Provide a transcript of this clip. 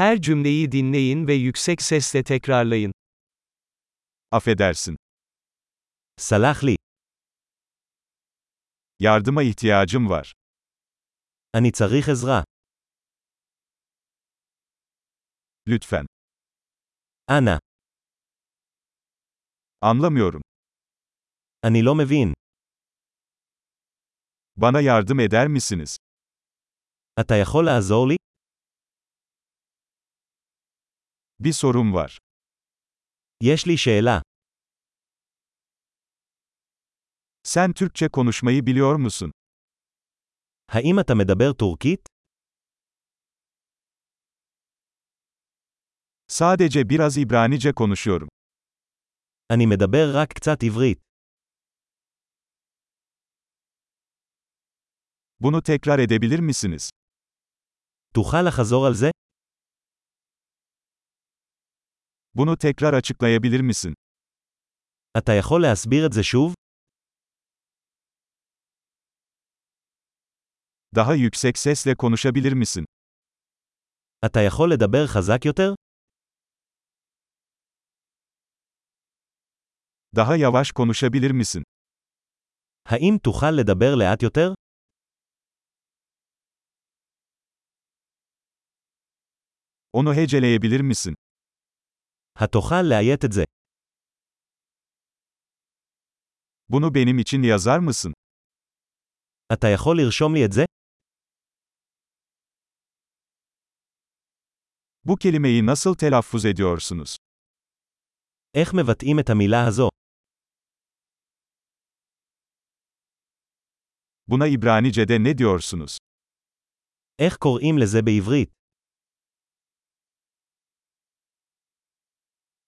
Her cümleyi dinleyin ve yüksek sesle tekrarlayın. Affedersin. סלח לי, Yardıma ihtiyacım var. אני צריך עזרה. Lütfen. אנא, Anlamıyorum. אני לא מבין. Bana yardım eder misiniz? אתה יכול לעזור לי? Bir sorum var. יש לי שאלה. Sen Türkçe konuşmayı biliyor musun? האם אתה מדבר טורקית? Sadece biraz İbranice konuşuyorum. אני מדבר רק קצת עברית. Bunu tekrar edebilir misiniz? תוכל לחזור על זה? Bunu tekrar açıklayabilir misin? אתה יכול להסביר את זה שוב? Daha yüksek sesle konuşabilir misin? אתה יכול לדבר חזק יותר? Daha yavaş konuşabilir misin? האם תוכל לדבר לאט יותר? Onu heceleyebilir misin? התוכל לאיית את זה. Bunu benim için yazar mısın? אתה יכול לרשום לי את זה? Bu kelimeyi nasıl telaffuz ediyorsunuz? איך מבטאים את המילה הזו? Buna İbranice'de ne diyorsunuz? איך קוראים לזה בעברית?